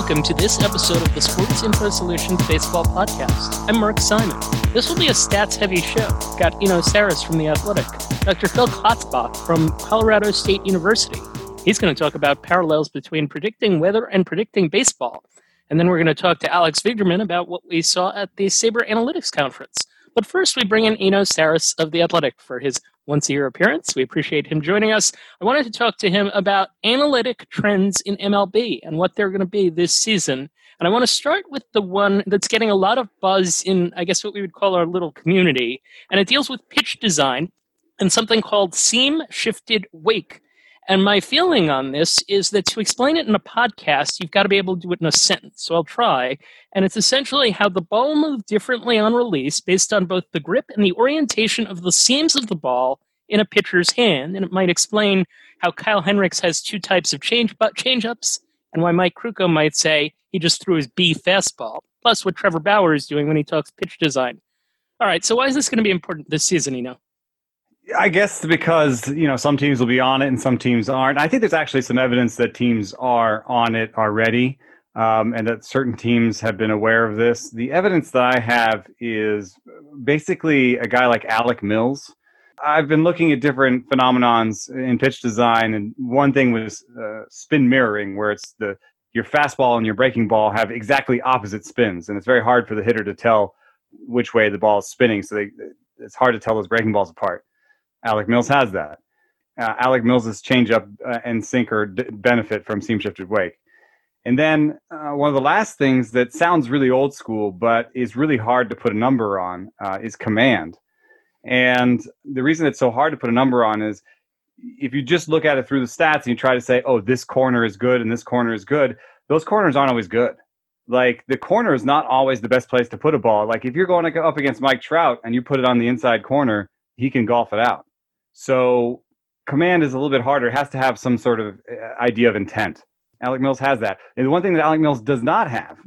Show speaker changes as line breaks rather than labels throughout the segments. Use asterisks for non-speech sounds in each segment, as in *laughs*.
Welcome to this episode of the Sports Info Solutions Baseball Podcast. I'm Mark Simon. This will be a stats heavy show. Got Eno Sarris from The Athletic, Dr. Phil Klotzbach from Colorado State University. He's going to talk about parallels between predicting weather and predicting baseball. And then we're going to talk to Alex Vigderman about what we saw at the SABR Analytics Conference. But first, we bring in Eno Sarris of The Athletic for his once a year appearance. We appreciate him joining us. I wanted to talk to him about analytic trends in MLB and what they're going to be this season. And I want to start with the one that's getting a lot of buzz in, I guess, what we would call our little community. And it deals with pitch design and something called seam shifted wake. And my feeling on this is that to explain it in a podcast, you've got to be able to do it in a sentence. So I'll try. And it's essentially how the ball moved differently on release based on both the grip and the orientation of the seams of the ball in a pitcher's hand. And it might explain how Kyle Hendricks has two types of change change ups and why Mike Krukow might say he just threw his B fastball, plus what Trevor Bauer is doing when he talks pitch design. All right, so why is this going to be important this season, you know?
I guess because you know some teams will be on it and some teams aren't. I think there's actually some evidence that teams are on it already, um, and that certain teams have been aware of this. The evidence that I have is basically a guy like Alec Mills. I've been looking at different phenomenons in pitch design, and one thing was uh, spin mirroring, where it's the your fastball and your breaking ball have exactly opposite spins, and it's very hard for the hitter to tell which way the ball is spinning. So they, it's hard to tell those breaking balls apart. Alec Mills has that. Uh, Alec Mills' changeup uh, and sinker d- benefit from seam shifted wake. And then uh, one of the last things that sounds really old school, but is really hard to put a number on, uh, is command. And the reason it's so hard to put a number on is if you just look at it through the stats and you try to say, oh, this corner is good and this corner is good, those corners aren't always good. Like the corner is not always the best place to put a ball. Like if you're going up against Mike Trout and you put it on the inside corner, he can golf it out. So command is a little bit harder. It has to have some sort of uh, idea of intent. Alec Mills has that. And the one thing that Alec Mills does not have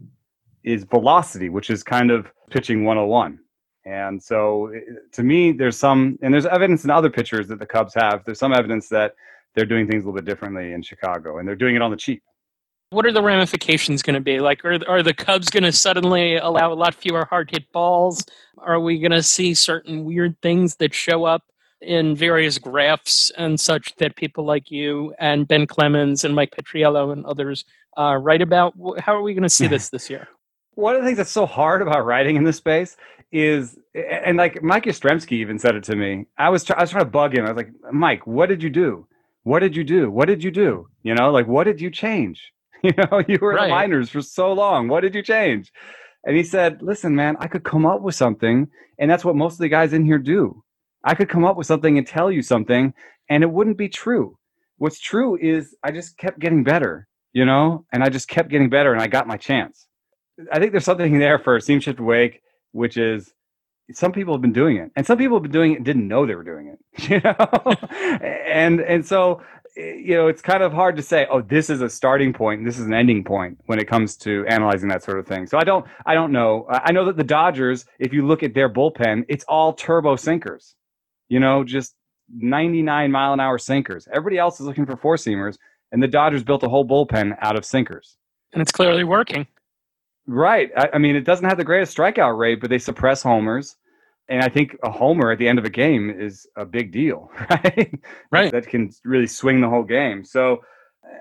is velocity, which is kind of pitching 101. And so to me, there's some, and there's evidence in other pitchers that the Cubs have. There's some evidence that they're doing things a little bit differently in Chicago, and they're doing it on the cheap.
What are the ramifications going to be? Like, are, are the Cubs going to suddenly allow a lot fewer hard hit balls? Are we going to see certain weird things that show up in various graphs and such that people like you and Ben Clemens and Mike Petriello and others uh, write about. How are we going to see this *laughs* this year?
One of the things that's so hard about writing in this space is, and like Mike Yastrzemski even said it to me. I was try, I was trying to bug him. I was like, Mike, what did you do? What did you do? What did you do? You know, like what did you change? *laughs* You know, you were right. in the minors for so long. What did you change? And he said, Listen, man, I could come up with something, and that's what most of the guys in here do. I could come up with something and tell you something, and it wouldn't be true. What's true is I just kept getting better, you know, and I just kept getting better, and I got my chance. I think there's something there for Seam Shift Wake, which is some people have been doing it, and some people have been doing it and didn't know they were doing it, *laughs* you know, *laughs* and and so you know it's kind of hard to say, oh, this is a starting point, this is an ending point when it comes to analyzing that sort of thing. So I don't I don't know. I know that the Dodgers, if you look at their bullpen, it's all turbo sinkers you know, just 99 mile an hour sinkers. Everybody else is looking for four seamers, and the Dodgers built a whole bullpen out of sinkers.
And it's clearly working.
Right. I, I, mean, it doesn't have the greatest strikeout rate, but they suppress homers. And I think a homer at the end of a game is a big deal, *laughs* right?
Right.
that can really swing the whole game. So,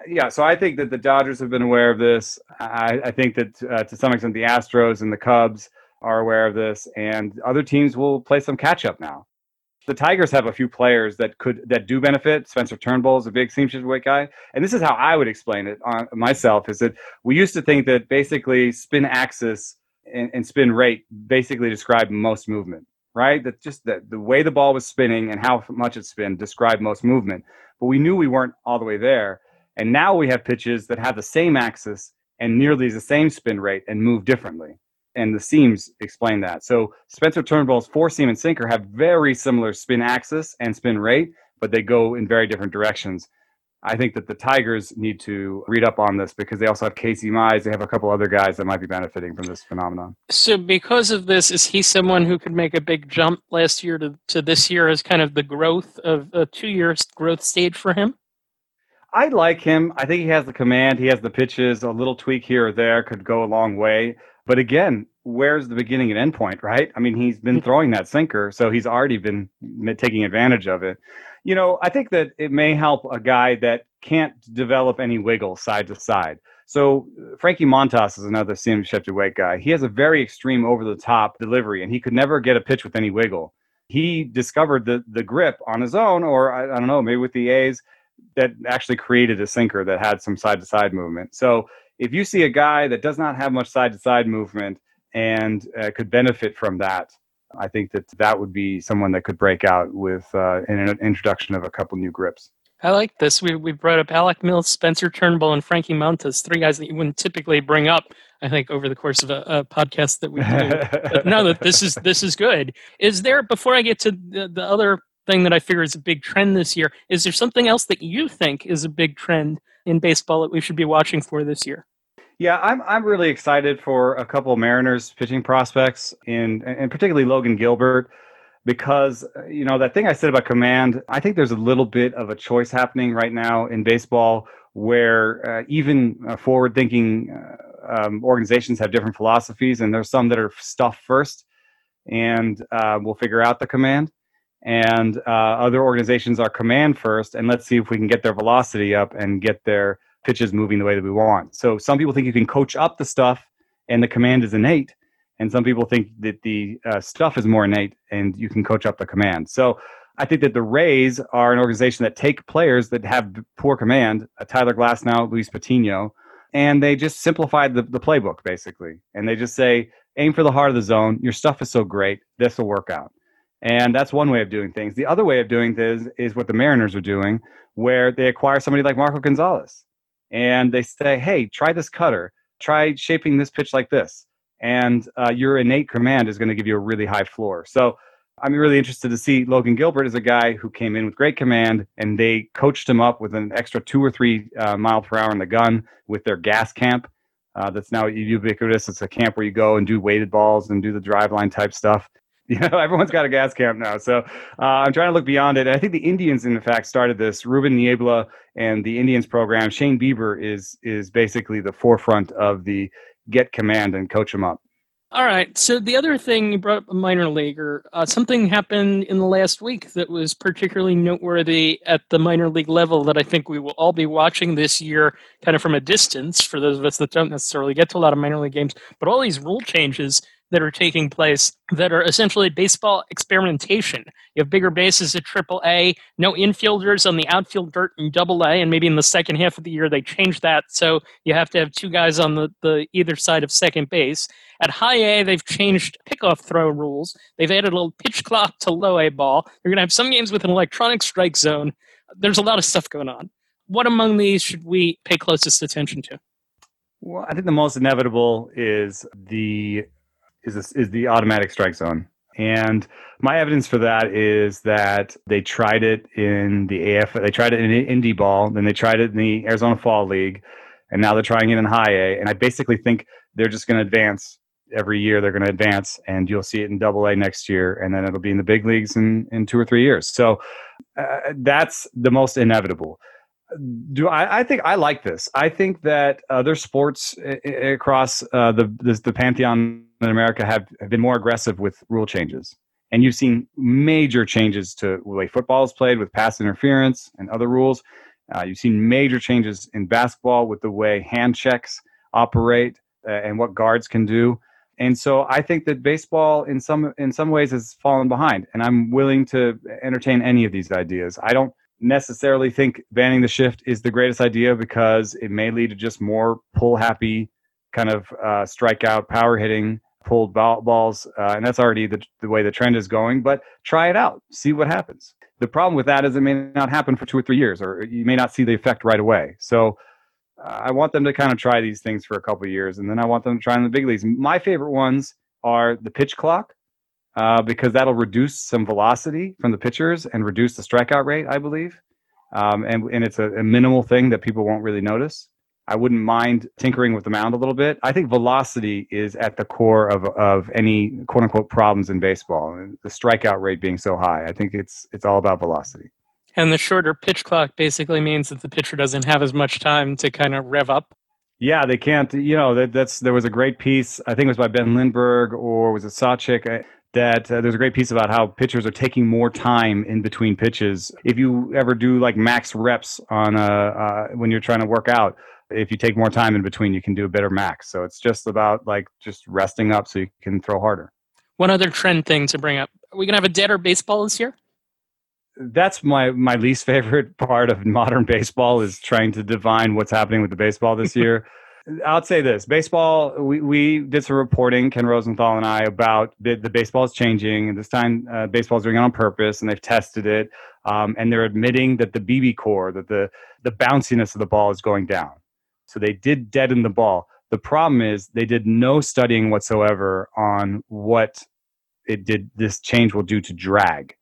yeah, so I think that the Dodgers have been aware of this. I, I think that uh, to some extent the Astros and the Cubs are aware of this, and other teams will play some catch up now the Tigers have a few players that could that do benefit. Spencer Turnbull is a big seam shift wake guy, and this is how I would explain it on myself: is that we used to think that basically spin axis and, and spin rate basically describe most movement, right? That just that the way the ball was spinning and how much it spun described most movement. But we knew we weren't all the way there, and now we have pitches that have the same axis and nearly the same spin rate and move differently and the seams explain that. So Spencer Turnbull's four seam and sinker have very similar spin axis and spin rate, but they go in very different directions. I think that the Tigers need to read up on this because they also have Casey Mize. They have a couple other guys that might be benefiting from this phenomenon.
So, because of this, is he someone who could make a big jump last year to, to this year as kind of the growth of a two year growth stage for him?
I like him. I think he has the command. He has the pitches. A little tweak here or there could go a long way. But again, where's the beginning and end point, right? I mean, he's been mm-hmm. throwing that sinker, so he's already been taking advantage of it. You know, I think that it may help a guy that can't develop any wiggle side to side. So uh, Frankie Montas is another seam shifted wake guy. He has a very extreme over the top delivery, and he could never get a pitch with any wiggle. He discovered the the grip on his own, or I, I don't know, maybe with the A's, that actually created a sinker that had some side to side movement. So if you see a guy that does not have much side to side movement and uh, could benefit from that, I think that that would be someone that could break out with uh, an introduction of a couple new grips.
I like this. We we brought up Alec Mills, Spencer Turnbull, and Frankie Montas, three guys that you wouldn't typically bring up. I think over the course of a, a podcast that we do. *laughs* but no, that this is this is good. Is there before I get to the, the other thing that I figure is a big trend this year? Is there something else that you think is a big trend in baseball that we should be watching for this year?
Yeah, I'm I'm really excited for a couple Mariners pitching prospects, in and particularly Logan Gilbert, because you know that thing I said about command. I think there's a little bit of a choice happening right now in baseball, where uh, even uh, forward-thinking uh, um, organizations have different philosophies, and there's some that are stuff first, and uh, we'll figure out the command, and uh, other organizations are command first, and let's see if we can get their velocity up and get their pitches moving the way that we want. So some people think you can coach up the stuff and the command is innate. And some people think that the uh, stuff is more innate and you can coach up the command. So I think that the Rays are an organization that take players that have poor command, uh, Tyler Glasnow, Luis Patino, and they just simplified the, the playbook basically. And they just say, aim for the heart of the zone. Your stuff is so great. This will work out. And that's one way of doing things. The other way of doing this is what the Mariners are doing, where they acquire somebody like Marco Gonzalez and they say, hey, try this cutter, try shaping this pitch like this. And uh, your innate command is going to give you a really high floor. So I'm really interested to see Logan Gilbert is a guy who came in with great command, and they coached him up with an extra two or three uh, mile per hour in the gun with their gas camp. Uh, that's now ubiquitous. It's a camp where you go and do weighted balls and do the driveline type stuff. *laughs* You know, everyone's got a gas camp now. So uh, I'm trying to look beyond it. I think the Indians, in fact, started this. Ruben Niebla and the Indians program. Shane Bieber is is basically the forefront of the get command and coach them up.
All right. So the other thing you brought up a minor leaguer. Uh, something happened in the last week that was particularly noteworthy at the minor league level that I think we will all be watching this year, kind of from a distance. For those of us that don't necessarily get to a lot of minor league games, but all these rule changes that are taking place that are essentially baseball experimentation. You have bigger bases at Triple A, no infielders on the outfield dirt in Double A, and maybe in the second half of the year they change that, so you have to have two guys on the, the either side of second base. At High A, they've changed pickoff throw rules. They've added a little pitch clock to Low A ball. They're going to have some games with an electronic strike zone. There's a lot of stuff going on. What among these should we pay closest attention to?
Well, I think the most inevitable is the is this, is the automatic strike zone. And my evidence for that is that they tried it in the AF, they tried it in Indy Ball, then they tried it in the Arizona Fall League, and now they're trying it in High A. And I basically think they're just going to advance every year. They're going to advance, and you'll see it in Double A next year, and then it'll be in the big leagues in in two or three years. So uh, that's the most inevitable do I, I, think I like this. I think that other sports across uh, the, the, the pantheon in America have, have been more aggressive with rule changes, and you've seen major changes to the way football is played with pass interference and other rules. Uh, you've seen major changes in basketball with the way hand checks operate uh, and what guards can do. And so I think that baseball, in some in some ways, has fallen behind. And I'm willing to entertain any of these ideas. I don't necessarily think banning the shift is the greatest idea because it may lead to just more pull happy kind of uh, strikeout power hitting pulled ball, balls uh, and that's already the, the way the trend is going but try it out see what happens. The problem with that is it may not happen for two or three years or you may not see the effect right away. So uh, i want them to kind of try these things for a couple years and then i want them to try in the big leagues. My favorite ones are the pitch clock uh, because that'll reduce some velocity from the pitchers and reduce the strikeout rate, I believe. Um, and, and it's a, a, minimal thing that people won't really notice. I wouldn't mind tinkering with the mound a little bit. I think velocity is at the core of, of any quote unquote problems in baseball. The strikeout rate being so high, I think it's it's all about velocity.
And the shorter pitch clock basically means that the pitcher doesn't have as much time to kind of rev up.
Yeah, they can't. You know, that, that's there was a great piece. I think it was by Ben Lindbergh or was it Sawchik? Uh, that uh, there's a great piece about how pitchers are taking more time in between pitches. If you ever do like max reps on a, uh, when you're trying to work out, if you take more time in between, you can do a better max. So it's just about like just resting up so you can throw harder.
One other trend thing to bring up: are we gonna have a deader baseball this year?
That's my my least favorite *laughs* part of modern baseball is trying to divine what's happening with the baseball this *laughs* year. I'll say this: baseball. We, we did some reporting, Ken Rosenthal and I, about the, the baseball is changing, and this time uh, baseball is doing it on purpose, and they've tested it, um, and they're admitting that the BB core, that the the bounciness of the ball is going down. So they did deaden the ball. The problem is they did no studying whatsoever on what it did. This change will do to drag,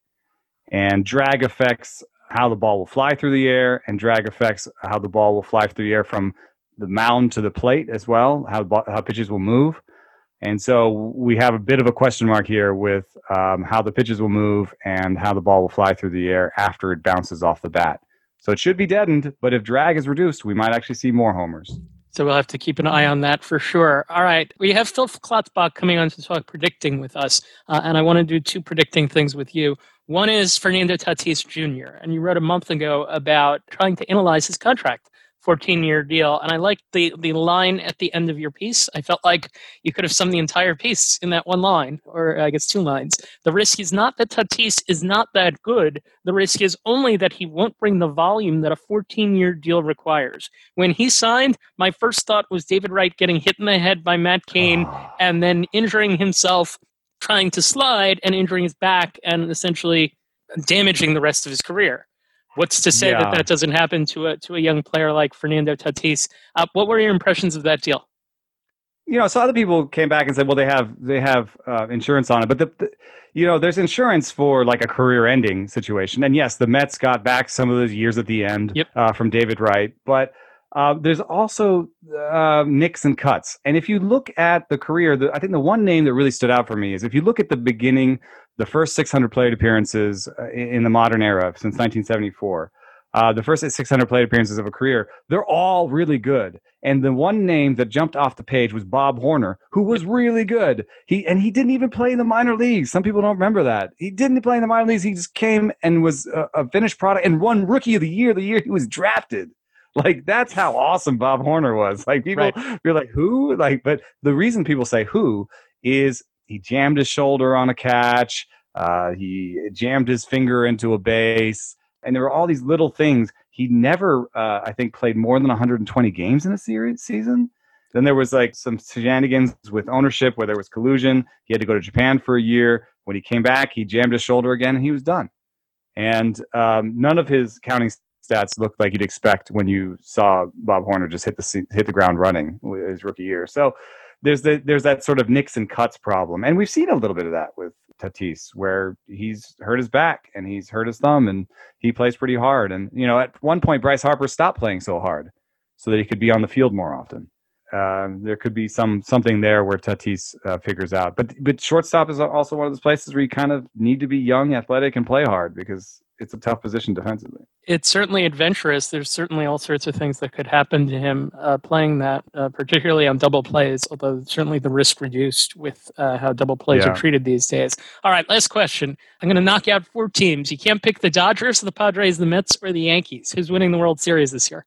and drag affects how the ball will fly through the air, and drag affects how the ball will fly through the air from the mound to the plate as well, how how pitches will move. And so we have a bit of a question mark here with um, how the pitches will move and how the ball will fly through the air after it bounces off the bat. So it should be deadened, but if drag is reduced, we might actually see more homers.
So we'll have to keep an eye on that for sure. All right, we have Phil Klotzbach coming on to talk predicting with us, uh, and I want to do two predicting things with you. One is Fernando Tatis Jr., and you wrote a month ago about trying to analyze his contract 14 year deal. And I liked the, the line at the end of your piece. I felt like you could have summed the entire piece in that one line, or I guess two lines. The risk is not that Tatis is not that good. The risk is only that he won't bring the volume that a 14 year deal requires. When he signed, my first thought was David Wright getting hit in the head by Matt Cain ah. and then injuring himself trying to slide and injuring his back and essentially damaging the rest of his career. What's to say yeah. that that doesn't happen to a to a young player like Fernando Tatis? Uh, what were your impressions of that deal?
You know, so other people came back and said, "Well, they have they have uh, insurance on it," but the, the, you know, there's insurance for like a career-ending situation. And yes, the Mets got back some of those years at the end
yep.
uh, from David Wright, but uh, there's also uh, nicks and cuts. And if you look at the career, the, I think the one name that really stood out for me is if you look at the beginning the first 600 plate appearances uh, in the modern era since 1974. Uh, the first 600 plate appearances of a career, they're all really good. And the one name that jumped off the page was Bob Horner, who was really good. He and he didn't even play in the minor leagues. Some people don't remember that. He didn't play in the minor leagues. He just came and was a, a finished product and won Rookie of the Year the year he was drafted. Like that's how awesome Bob Horner was. Like people right. are like, who? Like, but the reason people say who is he jammed his shoulder on a catch. Uh, he jammed his finger into a base, and there were all these little things. He never, uh, I think, played more than 120 games in a series season. Then there was like some shenanigans with ownership where there was collusion. He had to go to Japan for a year. When he came back, he jammed his shoulder again, and he was done. And um, none of his counting stats looked like you'd expect when you saw Bob Horner just hit the hit the ground running his rookie year. So there's the, there's that sort of nicks and cuts problem, and we've seen a little bit of that with Tatis, where he's hurt his back and he's hurt his thumb, and he plays pretty hard. And you know, at one point, Bryce Harper stopped playing so hard so that he could be on the field more often. Uh, there could be some something there where Tatis uh, figures out, but but shortstop is also one of those places where you kind of need to be young, athletic, and play hard because it's a tough position defensively.
It's certainly adventurous. There's certainly all sorts of things that could happen to him uh, playing that, uh, particularly on double plays. Although certainly the risk reduced with uh, how double plays yeah. are treated these days. All right, last question. I'm going to knock out four teams. You can't pick the Dodgers, the Padres, the Mets, or the Yankees. Who's winning the World Series this year?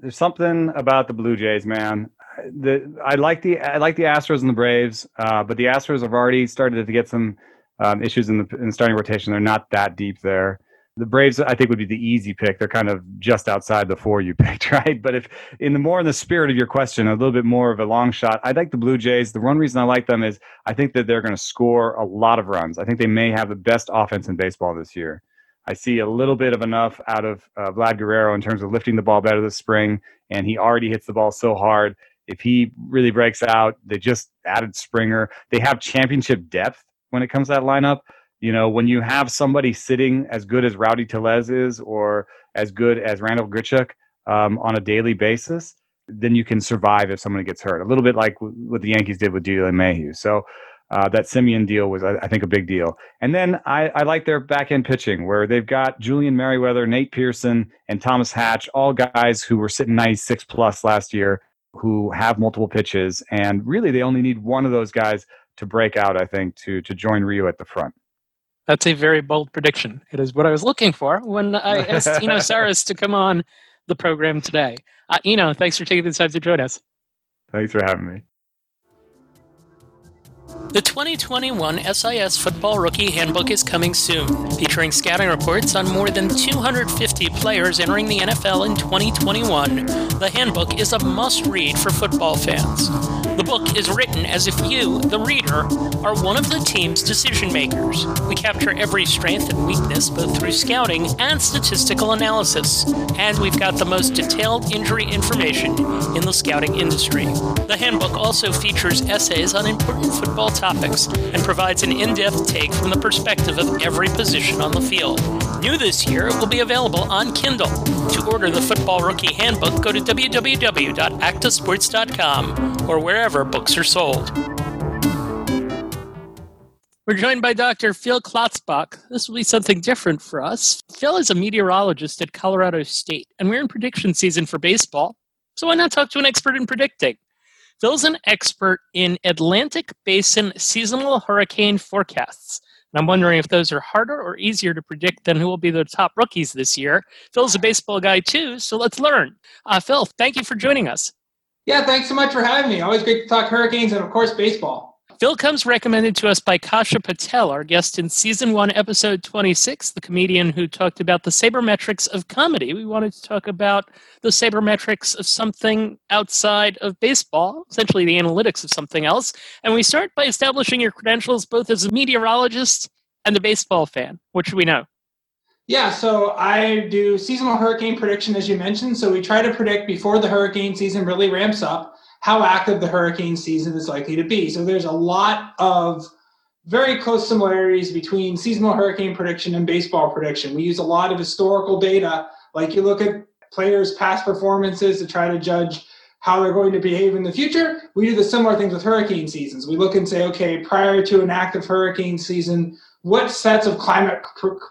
There's something about the Blue Jays, man. The I like the I like the Astros and the Braves, uh, but the Astros have already started to get some um, issues in the, in the starting rotation. They're not that deep there. The Braves, I think, would be the easy pick. They're kind of just outside the four you *laughs* picked, right? But if in the more in the spirit of your question, a little bit more of a long shot, I like the Blue Jays. The one reason I like them is I think that they're going to score a lot of runs. I think they may have the best offense in baseball this year. I see a little bit of enough out of uh, Vlad Guerrero in terms of lifting the ball better this spring, and he already hits the ball so hard. If he really breaks out, they just added Springer. They have championship depth when it comes to that lineup. You know, when you have somebody sitting as good as Rowdy Tellez is or as good as Randall Grichuk um, on a daily basis, then you can survive if someone gets hurt. A little bit like what the Yankees did with DJ LeMahieu. So uh, that Semien deal was, I, I, think, a big deal. And then I, I like their back end pitching, where they've got Julian Merryweather, Nate Pearson, and Thomas Hatch, all guys who were sitting 96 plus last year, who have multiple pitches. And really, they only need one of those guys to break out, I think, to, to join Ryu at the front.
That's a very bold prediction. It is what I was looking for when I *laughs* asked Eno Sarris to come on the program today. Uh, Eno, thanks for taking the time to join us.
Thanks for having me.
The 2021 SIS Football Rookie Handbook is coming soon, featuring scouting reports on more than 250 players entering the NFL in 2021. The handbook is a must read for football fans. The book is written as if you, the reader, are one of the team's decision makers. We capture every strength and weakness both through scouting and statistical analysis, and we've got the most detailed injury information in the scouting industry. The handbook also features essays on important football topics and provides an in depth take from the perspective of every position on the field. New this year, it will be available on Kindle. To order the Football Rookie Handbook, go to www.actasports.com or wherever books are sold. We're joined by Dr. Phil Klotzbach. This will be something different for us. Phil is a meteorologist at Colorado State, and we're in prediction season for baseball. So why not talk to an expert in predicting? Phil's an expert in Atlantic Basin seasonal hurricane forecasts. And I'm wondering if those are harder or easier to predict than who will be the top rookies this year. Phil's a baseball guy too, so let's learn. Uh, Phil, thank you for joining us.
Yeah, thanks so much for having me. Always great to talk hurricanes and, of course, baseball.
Phil comes recommended to us by Kasha Patel, our guest in season one, episode 26, the comedian who talked about the sabermetrics of comedy. We wanted to talk about the sabermetrics of something outside of baseball, essentially the analytics of something else. And we start by establishing your credentials both as a meteorologist and a baseball fan. What should we know?
Yeah, so I do seasonal hurricane prediction, as you mentioned. So we try to predict before the hurricane season really ramps up how active the hurricane season is likely to be. So there's a lot of very close similarities between seasonal hurricane prediction and baseball prediction. We use a lot of historical data, like you look at players' past performances to try to judge how they're going to behave in the future. We do the similar things with hurricane seasons. We look and say, okay, prior to an active hurricane season, what sets of climate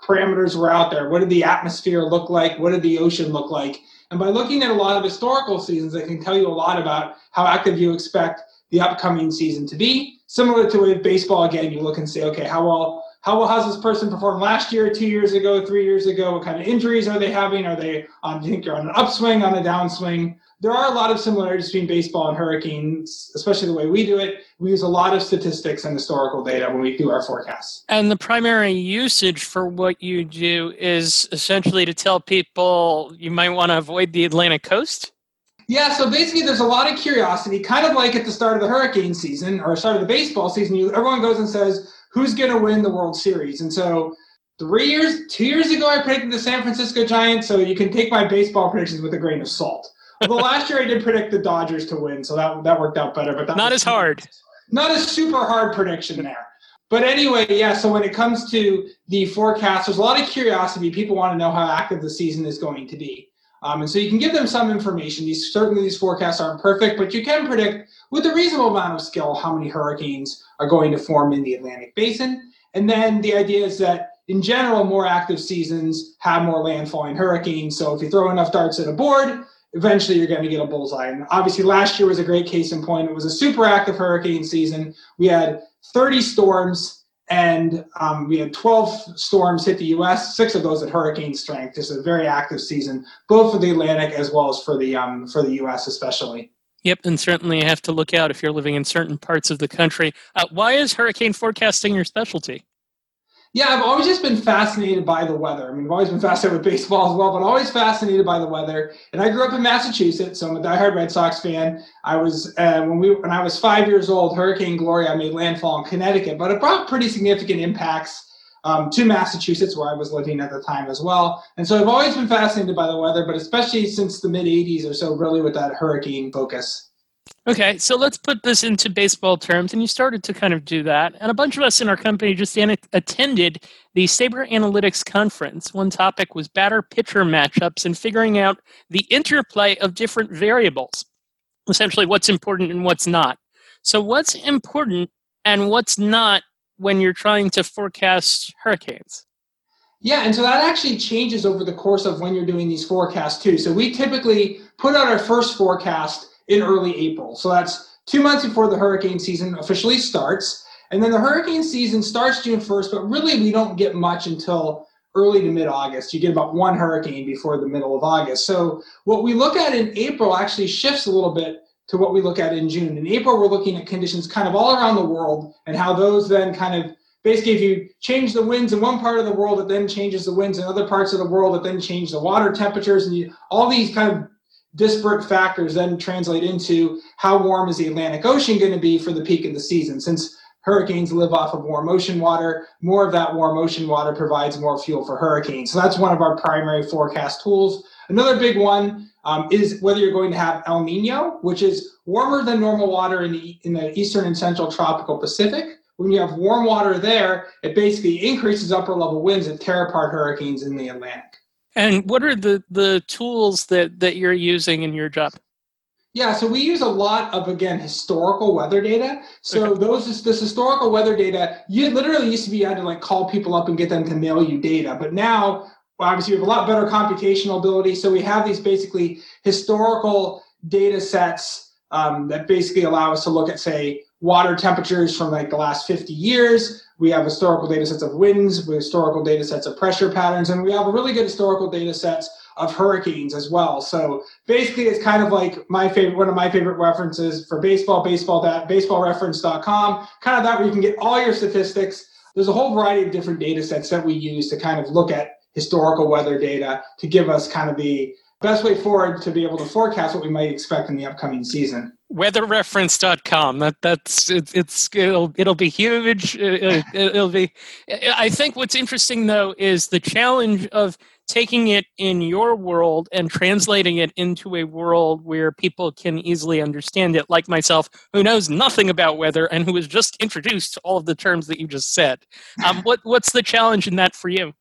parameters were out there? What did the atmosphere look like? What did the ocean look like? And by looking at a lot of historical seasons, it can tell you a lot about how active you expect the upcoming season to be. Similar to with baseball, again, you look and say, okay, how well how well has this person performed last year, two years ago, three years ago? What kind of injuries are they having? Are they um, do you think you're on an upswing, on a downswing? There are a lot of similarities between baseball and hurricanes, especially the way we do it. We use a lot of statistics and historical data when we do our forecasts.
And the primary usage for what you do is essentially to tell people you might want to avoid the Atlantic coast?
Yeah, so basically, there's a lot of curiosity, kind of like at the start of the hurricane season or start of the baseball season. You, everyone goes and says, "Who's going to win the World Series?" And so, three years, two years ago, I predicted the San Francisco Giants. So you can take my baseball predictions with a grain of salt well, last year I did predict the Dodgers to win, so that that worked out better. But that
not as hard.
Not a super hard prediction there. But anyway, yeah. So when it comes to the forecast, there's a lot of curiosity. People want to know how active the season is going to be, um, and so you can give them some information. These certainly these forecasts aren't perfect, but you can predict with a reasonable amount of skill how many hurricanes are going to form in the Atlantic Basin. And then the idea is that in general, more active seasons have more landfalling hurricanes. So if you throw enough darts at a board, eventually you're going to get a bullseye. And obviously, last year was a great case in point. It was a super active hurricane season. We had 30 storms, and um, we had 12 storms hit the U.S. Six of those at hurricane strength. Just a very active season, both for the Atlantic as well as for the um, for the U.S. especially.
Yep, and certainly you have to look out if you're living in certain parts of the country. Uh, why is hurricane forecasting your specialty?
Yeah, I've always just been fascinated by the weather. I mean, I've always been fascinated with baseball as well, but always fascinated by the weather. And I grew up in Massachusetts, so I'm a diehard Red Sox fan. I was uh, when we when I was five years old, Hurricane Gloria made landfall in Connecticut, but it brought pretty significant impacts um, to Massachusetts, where I was living at the time as well. And so I've always been fascinated by the weather, but especially since the mid '80s or so, really with that hurricane focus.
Okay, so let's put this into baseball terms, and you started to kind of do that. And a bunch of us in our company just an- attended the SABR Analytics conference. One topic was batter pitcher matchups and figuring out the interplay of different variables, essentially, what's important and what's not. So, what's important and what's not when you're trying to forecast hurricanes?
Yeah, and so that actually changes over the course of when you're doing these forecasts too. So we typically put out our first forecast in early April. So that's two months before the hurricane season officially starts. And then the hurricane season starts June 1st, but really we don't get much until early to mid August. You get about one hurricane before the middle of August. So what we look at in April actually shifts a little bit to what we look at in June. In April, we're looking at conditions kind of all around the world and how those then kind of basically if you change the winds in one part of the world, it then changes the winds in other parts of the world, it then change the water temperatures and you, all these kind of disparate factors then translate into how warm is the Atlantic Ocean going to be for the peak of the season. Since hurricanes live off of warm ocean water, more of that warm ocean water provides more fuel for hurricanes. So that's one of our primary forecast tools. Another big one um, is whether you're going to have El Nino, which is warmer than normal water in the, in the eastern and central tropical Pacific. When you have warm water there, it basically increases upper level winds that tear apart hurricanes in the Atlantic.
And what are the, the tools that, that you're using in your job?
Yeah, so we use a lot of again historical weather data. So okay. those this historical weather data, you literally used to be had to like call people up and get them to mail you data, but now obviously we have a lot better computational ability. So we have these basically historical data sets um, that basically allow us to look at say water temperatures from like the last 50 years. We have historical data sets of winds, we have historical data sets of pressure patterns, and we have really good historical data sets of hurricanes as well. So basically, it's kind of like my favorite, one of my favorite references for baseball, baseball, that baseballreference.com, kind of that where you can get all your statistics. There's a whole variety of different data sets that we use to kind of look at historical weather data to give us kind of the best way forward to be able to forecast what we might expect in the upcoming season.
Weatherreference.com that that's it, it's it'll it'll be huge. It, it'll be i think what's interesting though is the challenge of taking it in your world and translating it into a world where people can easily understand it. Like myself who knows nothing about weather and who was just introduced to all of the terms that you just said. Um, what what's the challenge in that for you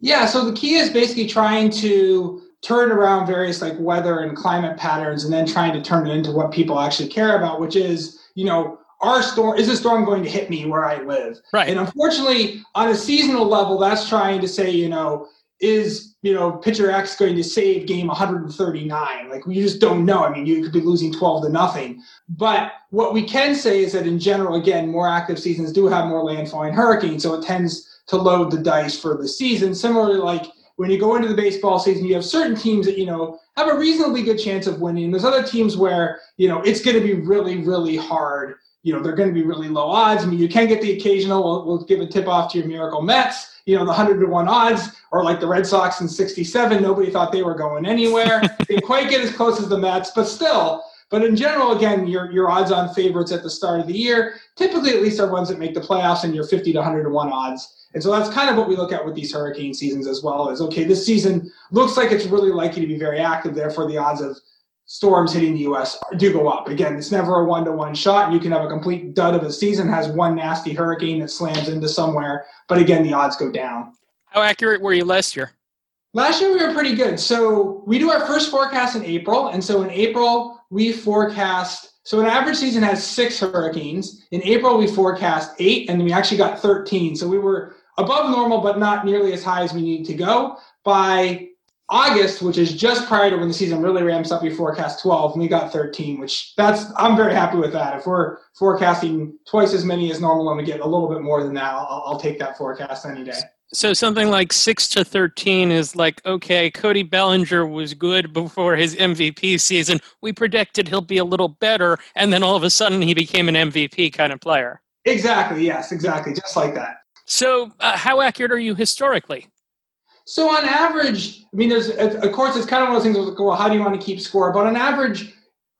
yeah so the key is basically trying to turn around various like weather and climate patterns and then trying to turn it into what people actually care about, which is, you know, our storm is a storm going to hit me where I live?
Right.
And unfortunately, on a seasonal level, that's trying to say, you know, is you know pitcher X going to save game 139? Like we just don't know. I mean, you could be losing 12 to nothing. But what we can say is that in general, again, more active seasons do have more landfalling hurricanes, so it tends to load the dice for the season. Similarly, like when you go into the baseball season, you have certain teams that, you know, have a reasonably good chance of winning. There's other teams where, you know, it's going to be really, really hard. You know, they're going to be really low odds. I mean, you can get the occasional, we'll, we'll give a tip off to your Miracle Mets, you know, the 100 to 1 odds, or like the Red Sox in 67. Nobody thought they were going anywhere. *laughs* they quite get as close as the Mets, but still, but in general, again, your, your odds on favorites at the start of the year typically at least are ones that make the playoffs and your 50 to 100 to 1 odds and so that's kind of what we look at with these hurricane seasons as well is okay, this season looks like it's really likely to be very active, therefore the odds of storms hitting the US do go up. Again, it's never a one to one shot. You can have a complete dud of a season, has one nasty hurricane that slams into somewhere, but again, the odds go down.
How accurate were you last year?
Last year we were pretty good. So we do our first forecast in April. And so in April, we forecast so an average season has six hurricanes. In April, we forecast eight, and we actually got 13. So we were above normal, but not nearly as high as we need to go. By August, which is just prior to when the season really ramps up, we forecast 12, and we got 13, which that's I'm very happy with that. If we're forecasting twice as many as normal and we get a little bit more than that, I'll, I'll take that forecast any day.
So something like six to thirteen is like okay. Cody Bellinger was good before his MVP season. We predicted he'll be a little better, and then all of a sudden he became an MVP kind of player.
Exactly. Yes. Exactly. Just like that.
So, uh, how accurate are you historically?
So, on average, I mean, there's of course it's kind of one of those things. Like, well, how do you want to keep score? But on average,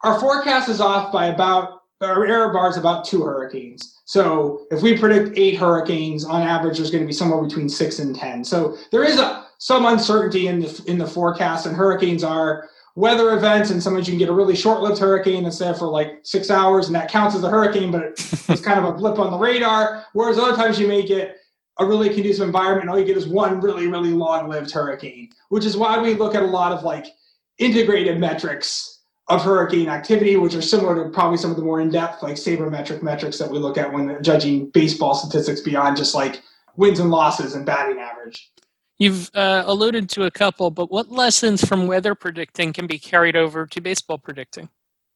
our forecast is off by about our error bar is about two hurricanes. So, if we predict eight hurricanes, on average, there's going to be somewhere between six and ten. So, there is a some uncertainty in the in the forecast, and hurricanes are weather events, and sometimes you can get a really short-lived hurricane that's there for like six hours, and that counts as a hurricane, but it's kind of a blip on the radar. Whereas other times you may get a really conducive environment, all you get is one really, really long lived hurricane, which is why we look at a lot of like integrated metrics of hurricane activity, which are similar to probably some of the more in-depth like sabermetric metrics that we look at when judging baseball statistics beyond just like wins and losses and batting average.
You've uh, alluded to a couple, but what lessons from weather predicting can be carried over to baseball predicting?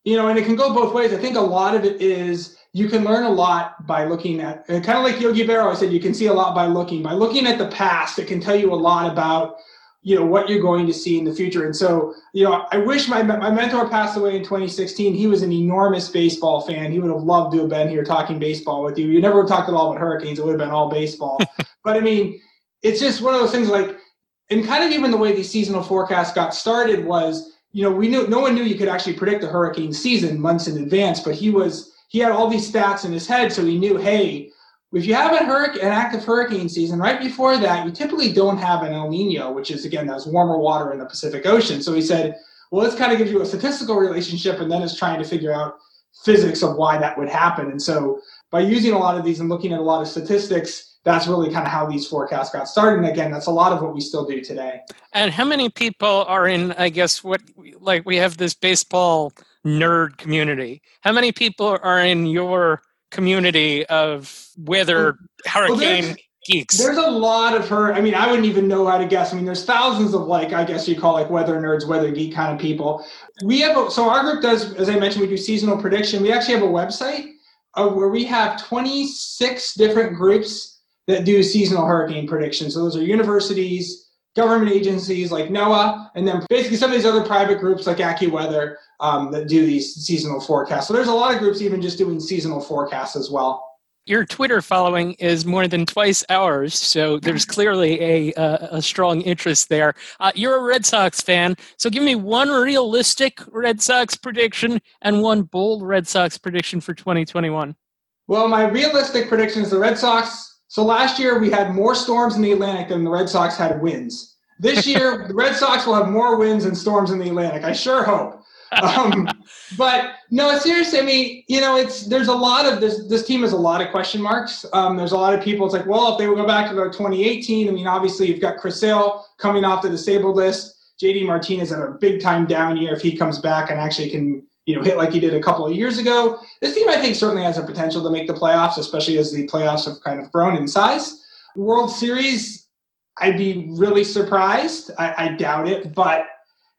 You know, and it can go both ways. I think a lot of it is you can learn a lot by looking at, kind of like Yogi Berra I said, you can see a lot by looking. By looking at the past, it can tell you a lot about you know what you're going to see in the future. And so you know i wish my my mentor passed away in 2016 he was an enormous baseball fan. He would have loved to have been here talking baseball with you. You never talked at all about hurricanes. It would have been all baseball. *laughs* But i mean it's just one of those things like and kind of even the way these seasonal forecasts got started was you know we knew no one knew you could actually predict the hurricane season months in advance but he was he had all these stats in his head so he knew hey if you have a hurricane, an active hurricane season, right before that, you typically don't have an El Nino, which is again that's warmer water in the Pacific Ocean. So he said, well, this kind of gives you a statistical relationship, and then it's trying to figure out physics of why that would happen. And so by using a lot of these and looking at a lot of statistics, that's really kind of how these forecasts got started. And again, that's a lot of what we still do today.
And how many people are in, I guess, what like we have this baseball nerd community? How many people are in your community of weather hurricane well, geeks.
There's a lot of her. I mean, I wouldn't even know how to guess. I mean, there's thousands of like, I guess you call like weather nerds, weather geek kind of people. We have a, so our group does, as I mentioned, we do seasonal prediction. We actually have a website uh, where we have 26 different groups that do seasonal hurricane predictions. So those are universities, government agencies like NOAA, and then basically some of these other private groups like AccuWeather um, that do these seasonal forecasts. So there's a lot of groups even just doing seasonal forecasts as well.
Your Twitter following is more than twice ours, so there's clearly a a, a strong interest there. Uh, you're a Red Sox fan, so give me one realistic Red Sox prediction and one bold Red Sox prediction for 2021.
Well, my realistic prediction is the Red Sox. So last year we had more storms in the Atlantic than the Red Sox had wins. This *laughs* year, the Red Sox will have more winds and storms in the Atlantic. I sure hope *laughs* um, but no, seriously, I mean, you know, it's there's a lot of this. This team has a lot of question marks. Um, there's a lot of people. It's like, well, if they would go back to their 2018, I mean, obviously you've got Chris Sale coming off the disabled list. JD Martinez had a big time down year. If he comes back and actually can, you know, hit like he did a couple of years ago, this team I think certainly has a potential to make the playoffs, especially as the playoffs have kind of grown in size. World Series, I'd be really surprised. I, I doubt it, but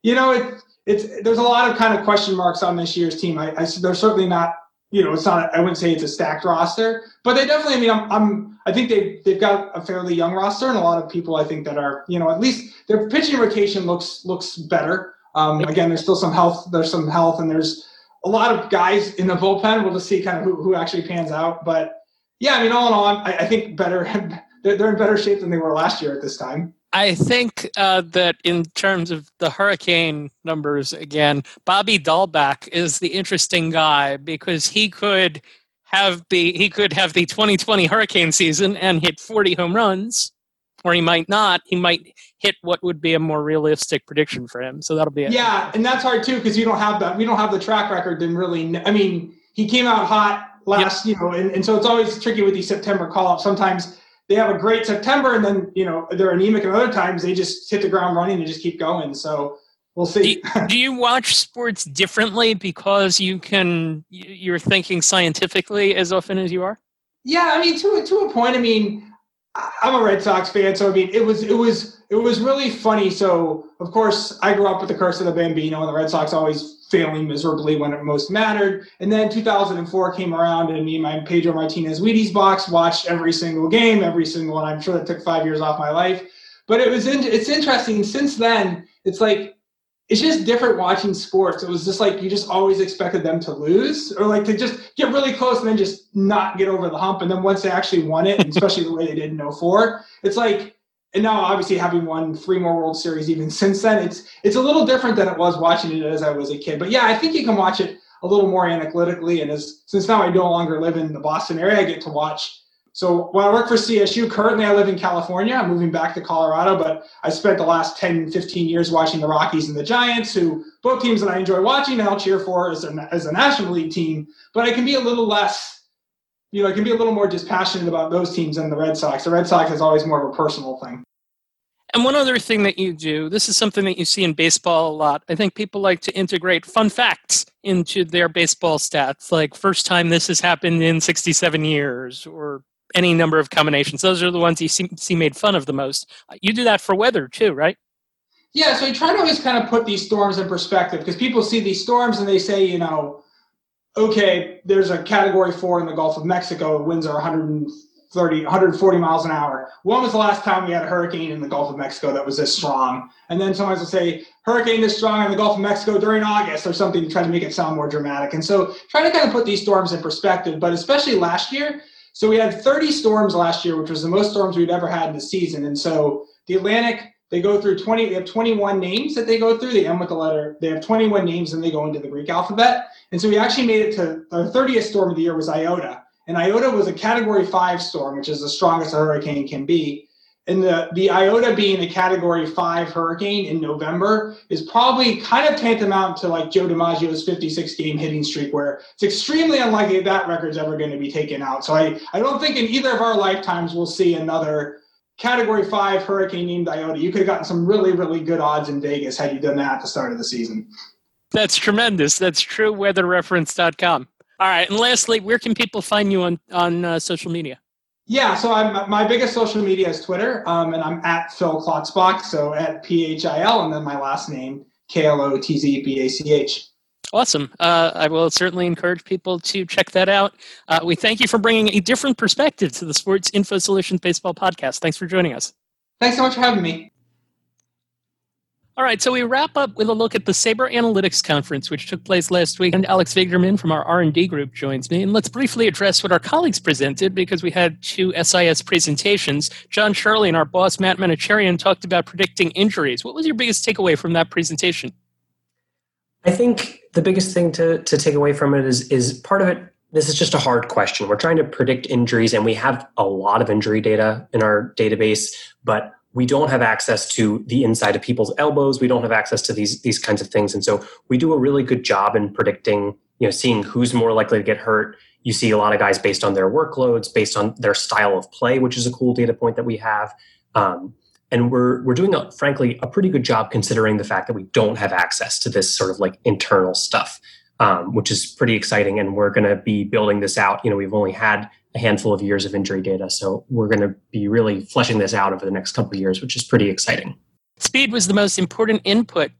you know, it it's there's a lot of kind of question marks on this year's team. I, I they're certainly not you know it's not I wouldn't say it's a stacked roster, but they definitely. I mean, I'm, I'm I think they they've got a fairly young roster and a lot of people I think that are you know at least their pitching rotation looks looks better. Um, again, there's still some health. There's some health and there's a lot of guys in the bullpen. We'll just see kind of who, who actually pans out. But yeah, I mean, all in all, I, I think better. *laughs* they're in better shape than they were last year at this time.
I think uh, that in terms of the hurricane numbers, again, Bobby Dalbec is the interesting guy because he could have the he could have the 2020 hurricane season and hit 40 home runs, or he might not. He might hit what would be a more realistic prediction for him. So that'll be
it. Yeah, and that's hard too because you don't have that. We don't have the track record. Then really, I mean, he came out hot last, yep. you know, and, and so it's always tricky with these September call ups. Sometimes they have a great September, and then you know they're anemic, and other times they just hit the ground running and just keep going. So we'll see.
Do you, do you watch sports differently because you can you're thinking scientifically as often as you are?
Yeah, I mean to to a point. I mean, I'm a Red Sox fan, so I mean it was it was it was really funny. So of course I grew up with the curse of the Bambino, and the Red Sox always failing miserably when it most mattered. And then 2004 came around, and me and my Pedro Martinez Wheaties box watched every single game, every single one. I'm sure that took five years off my life, but it was in, it's interesting. Since then, it's like it's just different watching sports. It was just like you just always expected them to lose or like to just get really close and then just not get over the hump. And then once they actually won it, especially the way they did in 04, it's like and now obviously having won three more World Series even since then, it's it's a little different than it was watching it as I was a kid. But yeah, I think you can watch it a little more analytically. And as since now I no longer live in the Boston area, I get to watch. So when I work for CSU, currently I live in California. I'm moving back to Colorado, but I spent the last 10, 15 years watching the Rockies and the Giants, who both teams that I enjoy watching and I'll cheer for as a, as a National League team. But I can be a little less you know, I can be a little more dispassionate about those teams than the Red Sox. The Red Sox is always more of a personal thing.
And one other thing that you do, this is something that you see in baseball a lot. I think people like to integrate fun facts into their baseball stats, like first time this has happened in 67 years or any number of combinations. Those are the ones you see, see made fun of the most. You do that for weather too, right?
Yeah, so you try to always kind of put these storms in perspective because people see these storms and they say, you know, okay, there's a category four in the Gulf of Mexico, winds are 130, 140 miles an hour. When was the last time we had a hurricane in the Gulf of Mexico that was this strong? And then someone will say, hurricane this strong in the Gulf of Mexico during August or something to try to make it sound more dramatic. And so try to kind of put these storms in perspective, but especially last year. So we had 30 storms last year, which was the most storms we've ever had in the season. And so the Atlantic they go through 20 they have 21 names that they go through. They end with the letter they have 21 names and they go into the greek alphabet. And so we actually made it to our 30th storm of the year was iota. And iota was a category 5 storm which is the strongest a hurricane can be and the, the iota being a category 5 hurricane in november is probably kind of tantamount to like joe dimaggio's 56 game hitting streak where it's extremely unlikely that record's ever going to be taken out so i, I don't think in either of our lifetimes we'll see another category five hurricane named Iota. You could have gotten some really, really good odds in Vegas had you done that at the start of the season.
That's tremendous. That's trueweatherreference.com. All right. And lastly, where can people find you on, on uh, social media?
Yeah, so I'm my biggest social media is Twitter, um, and I'm at Phil Klotzbach, so at P H I L, and then my last name K L O T Z B A C H.
Awesome. Uh, I will certainly encourage people to check that out. Uh, we thank you for bringing a different perspective to the Sports Info Solutions Baseball podcast. Thanks for joining us.
Thanks so much for having me.
All right, so we wrap up with a look at the SABR Analytics Conference, which took place last week, and Alex Vigderman from our R&D group joins me. And let's briefly address what our colleagues presented, because we had two SIS presentations. John Shirley and our boss, Matt Manocherian, talked about predicting injuries. What was your biggest takeaway from that presentation?
I think the biggest thing to, to take away from it is is part of it this is just a hard question we're trying to predict injuries and we have a lot of injury data in our database but we don't have access to the inside of people's elbows. We don't have access to these these kinds of things. And so we do a really good job in predicting you know seeing who's more likely to get hurt. You see a lot of guys based on their workloads based on their style of play which is a cool data point that we have. Um, and we're we're doing a, frankly a pretty good job considering the fact that we don't have access to this sort of like internal stuff um, which is pretty exciting and we're going to be building this out you know we've only had a handful of years of injury data so we're going to be really fleshing this out over the next couple of years which is pretty exciting
speed was the most important input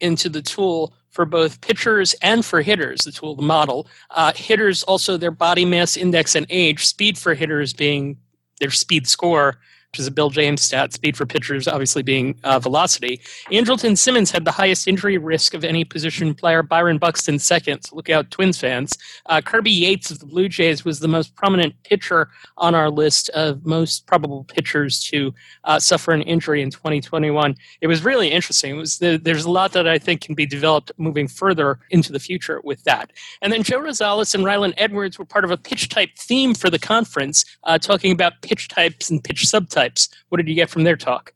into the tool for both pitchers and for hitters, the tool, the model. Uh, hitters also their body mass index and age, speed for hitters being their speed score, which is a Bill James stat, speed for pitchers obviously being uh, velocity. Andrelton Simmons had the highest injury risk of any position player. Byron Buxton second. So look out, Twins fans. Uh, Kirby Yates of the Blue Jays was the most prominent pitcher on our list of most probable pitchers to uh, suffer an injury in 2021. It was really interesting. It was the, there's a lot that I think can be developed moving further into the future with that. And then Joe Rosales and Rylan Edwards were part of a pitch type theme for the conference, uh, talking about pitch types and pitch subtypes types. What did you get from their talk?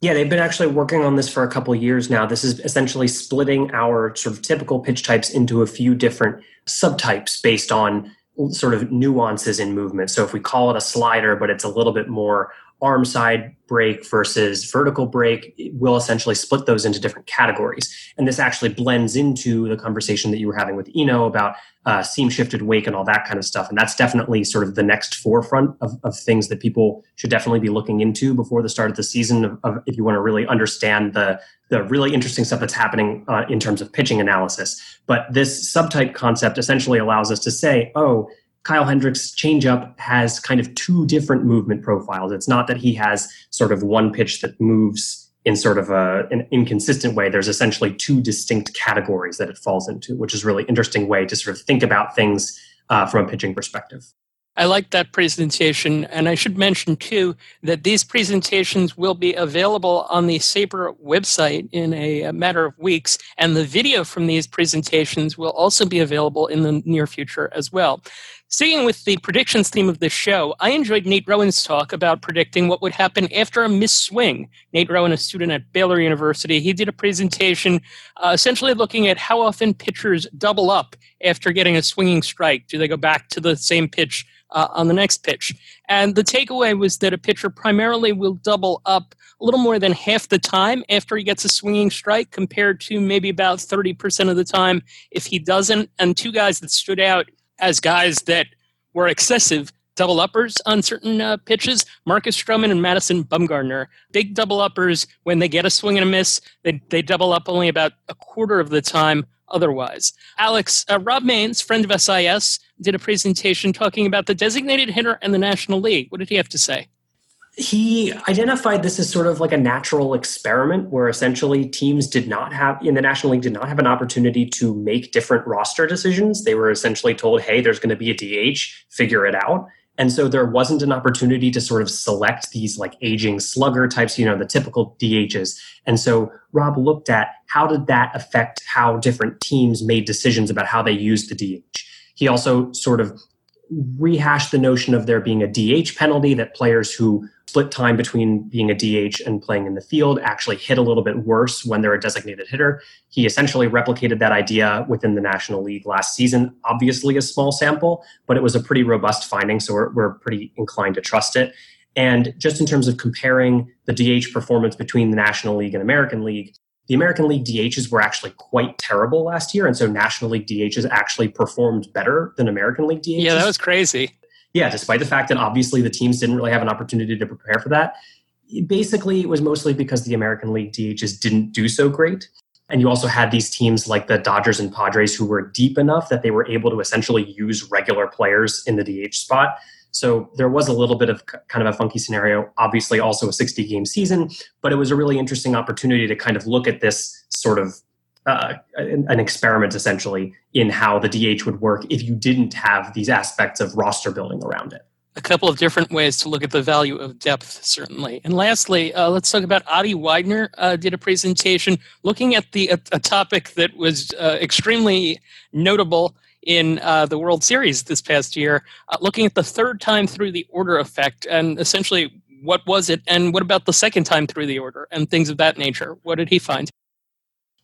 Yeah, they've been actually working on this for a couple years now. This is essentially splitting our sort of typical pitch types into a few different subtypes based on sort of nuances in movement. So if we call it a slider, but it's a little bit more arm side break versus vertical break, we'll essentially split those into different categories. And this actually blends into the conversation that you were having with Eno about uh, seam shifted wake and all that kind of stuff. And that's definitely sort of the next forefront of, of things that people should definitely be looking into before the start of the season. Of, of if you want to really understand the the really interesting stuff that's happening uh, in terms of pitching analysis. But this subtype concept essentially allows us to say, oh, Kyle Hendricks' changeup has kind of two different movement profiles. It's not that he has sort of one pitch that moves in sort of a, an inconsistent way. There's essentially two distinct categories that it falls into, which is really interesting way to sort of think about things uh, from a pitching perspective.
I like that presentation. And I should mention, too, that these presentations will be available on the SABR website in a, matter of weeks. And the video from these presentations will also be available in the near future as well. Sticking with the predictions theme of this show, I enjoyed Nate Rowan's talk about predicting what would happen after a missed swing. Nate Rowan, a student at Baylor University, he did a presentation uh, essentially looking at how often pitchers double up after getting a swinging strike. Do they go back to the same pitch uh, on the next pitch? And the takeaway was that a pitcher primarily will double up a little more than half the time after he gets a swinging strike compared to maybe about 30% of the time if he doesn't. And two guys that stood out as guys that were excessive double uppers on certain uh, pitches. Marcus Stroman and Madison Bumgarner, big double uppers. When they get a swing and a miss, they, they double up only about a quarter of the time otherwise. Alex, uh, Rob Mains, friend of SIS, did a presentation talking about the designated hitter and the National League. What did he have to say?
He identified this as sort of like a natural experiment where essentially teams did not have in the national league did not have an opportunity to make different roster decisions. They were essentially told hey there's going to be a dh figure it out. And so there wasn't an opportunity to sort of select these like aging slugger types you know the typical dhs and so rob looked at how did that affect how different teams made decisions about how they used the dh he also sort of rehashed the notion of there being a DH penalty that players who split time between being a DH and playing in the field actually hit a little bit worse when they're a designated hitter. He essentially replicated that idea within the National League last season. Obviously, a small sample, but it was a pretty robust finding, so we're, we're pretty inclined to trust it. And just in terms of comparing the DH performance between the National League and American League, the American League DHs were actually quite terrible last year. And so National League DHs actually performed better than American League DHs.
Yeah, that was crazy
yeah, despite the fact that obviously the teams didn't really have an opportunity to prepare for that, basically it was mostly because the American League DHs didn't do so great. And you also had these teams like the Dodgers and Padres who were deep enough that they were able to essentially use regular players in the DH spot. So there was a little bit of kind of a funky scenario, obviously also a 60 game season, but it was a really interesting opportunity to kind of look at this sort of uh, an experiment essentially in how the DH would work if you didn't have these aspects of roster building around it.
A couple of different ways to look at the value of depth, certainly. And lastly, uh, let's talk about Adi Wyner. Uh, did a presentation looking at the a, a topic that was uh, extremely notable in uh, the World Series this past year, uh, looking at the third time through the order effect and essentially what was it and what about the second time through the order and things of that nature. What did he find?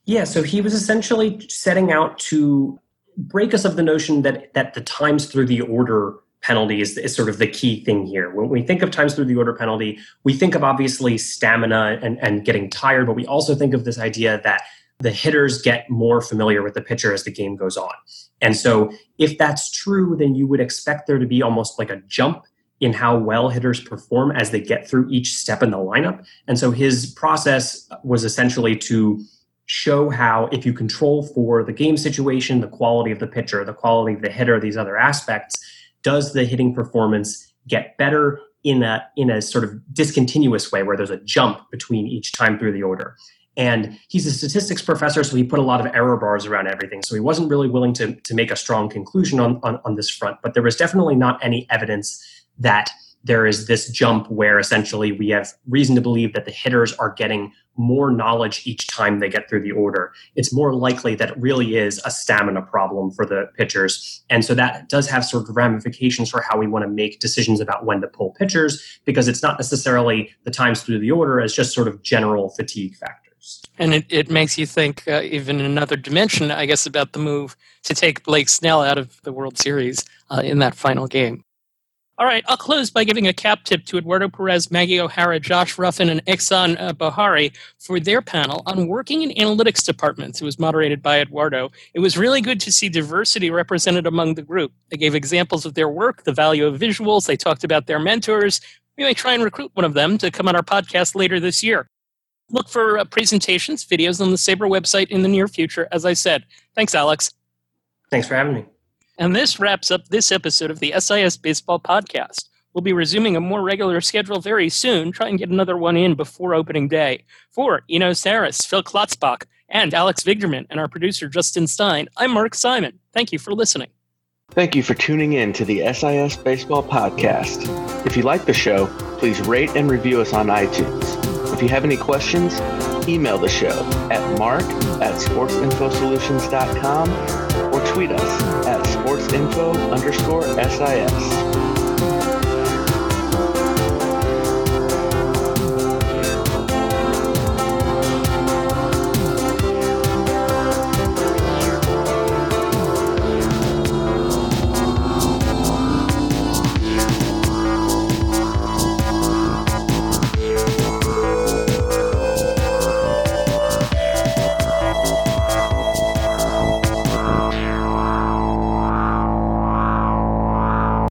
Yeah, so he was essentially setting out to break us of the notion that that the times through the order penalty is, is sort of the key thing here. When we think of times through the order penalty, we think of obviously stamina and, and getting tired, but we also think of this idea that the hitters get more familiar with the pitcher as the game goes on. And so if that's true, then you would expect there to be almost like a jump in how well hitters perform as they get through each step in the lineup. And so his process was essentially to show how if you control for the game situation, the quality of the pitcher, the quality of the hitter, these other aspects, does the hitting performance get better in a in a sort of discontinuous way where there's a jump between each time through the order. And he's a statistics professor, so he put a lot of error bars around everything. So he wasn't really willing to, to make a strong conclusion on, on, on this front. But there was definitely not any evidence that there is this jump where essentially we have reason to believe that the hitters are getting more knowledge each time they get through the order. It's more likely that it really is a stamina problem for the pitchers. And so that does have sort of ramifications for how we want to make decisions about when to pull pitchers, because it's not necessarily the times through the order as just sort of general fatigue factors.
And it, it makes you think, uh, even in another dimension, I guess, about the move to take Blake Snell out of the World Series uh, in that final game. All right, I'll close by giving a cap tip to Eduardo Perez, Maggie O'Hara, Josh Ruffin, and Iksan uh, Bahari for their panel on working in analytics departments. It was moderated by Eduardo. It was really good to see diversity represented among the group. They gave examples of their work, the value of visuals. They talked about their mentors. We may try and recruit one of them to come on our podcast later this year. Look for uh, presentations, videos on the SABR website in the near future, as I said. Thanks, Alex.
Thanks for having me.
And this wraps up this episode of the SIS Baseball Podcast. We'll be resuming a more regular schedule very soon. Try and get another one in before opening day. For Eno Sarris, Phil Klotzbach, and Alex Vigderman, and our producer Justin Stein, I'm Mark Simon. Thank you for listening.
Thank you for tuning in to the SIS Baseball Podcast. If you like the show, please rate and review us on iTunes. If you have any questions, email the show at mark at sportsinfosolutions.com or tweet us at sportsinfo underscore SIS.